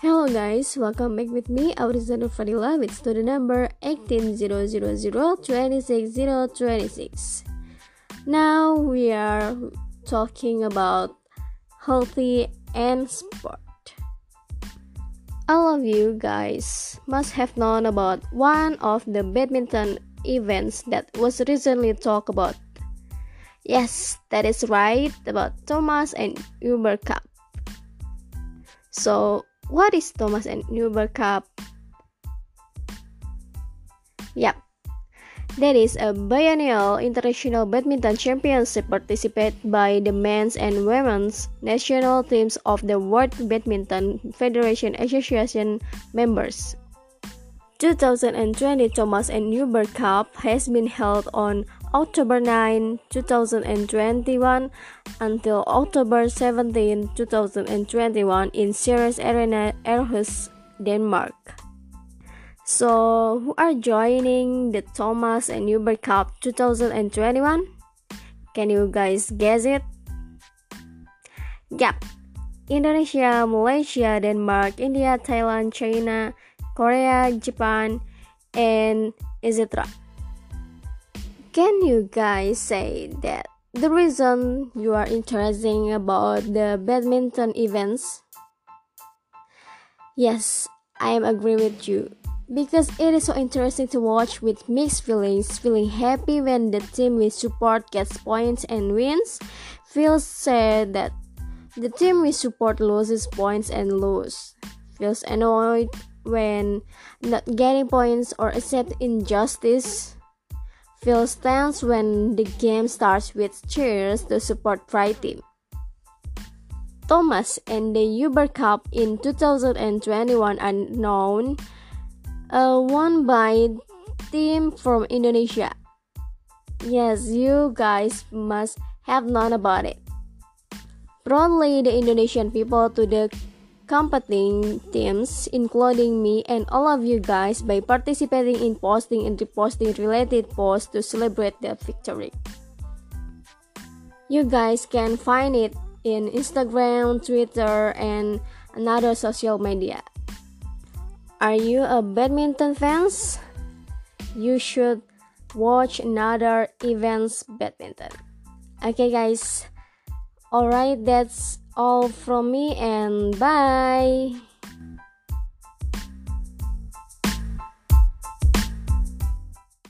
Hello guys, welcome back with me Aurizano Fadila with student number 18000 Now we are talking about healthy and sport. All of you guys must have known about one of the badminton events that was recently talked about. Yes, that is right about Thomas and Uber Cup. So, what is Thomas and Uber Cup? Yep, that is a biennial international badminton championship participated by the men's and women's national teams of the World Badminton Federation Association members. 2020 Thomas and Uber Cup has been held on October 9, 2021 until October 17, 2021 in Ceres Arena, Aarhus, Denmark. So, who are joining the Thomas and Uber Cup 2021? Can you guys guess it? Yep. Indonesia, Malaysia, Denmark, India, Thailand, China, Korea, Japan, and etc. Can you guys say that the reason you are interested about the badminton events? Yes, I am agree with you. Because it is so interesting to watch with mixed feelings feeling happy when the team we support gets points and wins. Feels sad that the team we support loses points and lose. Feels annoyed when not getting points or accept injustice feels stands when the game starts with cheers to support Pride team. Thomas and the Uber Cup in 2021 are known uh, won by team from Indonesia. Yes, you guys must have known about it. Proudly the Indonesian people to the competing teams, including me and all of you guys, by participating in posting and reposting related posts to celebrate the victory. You guys can find it in Instagram, Twitter, and another social media. Are you a badminton fans? You should watch another events badminton. Okay guys. Alright, that's all from me and bye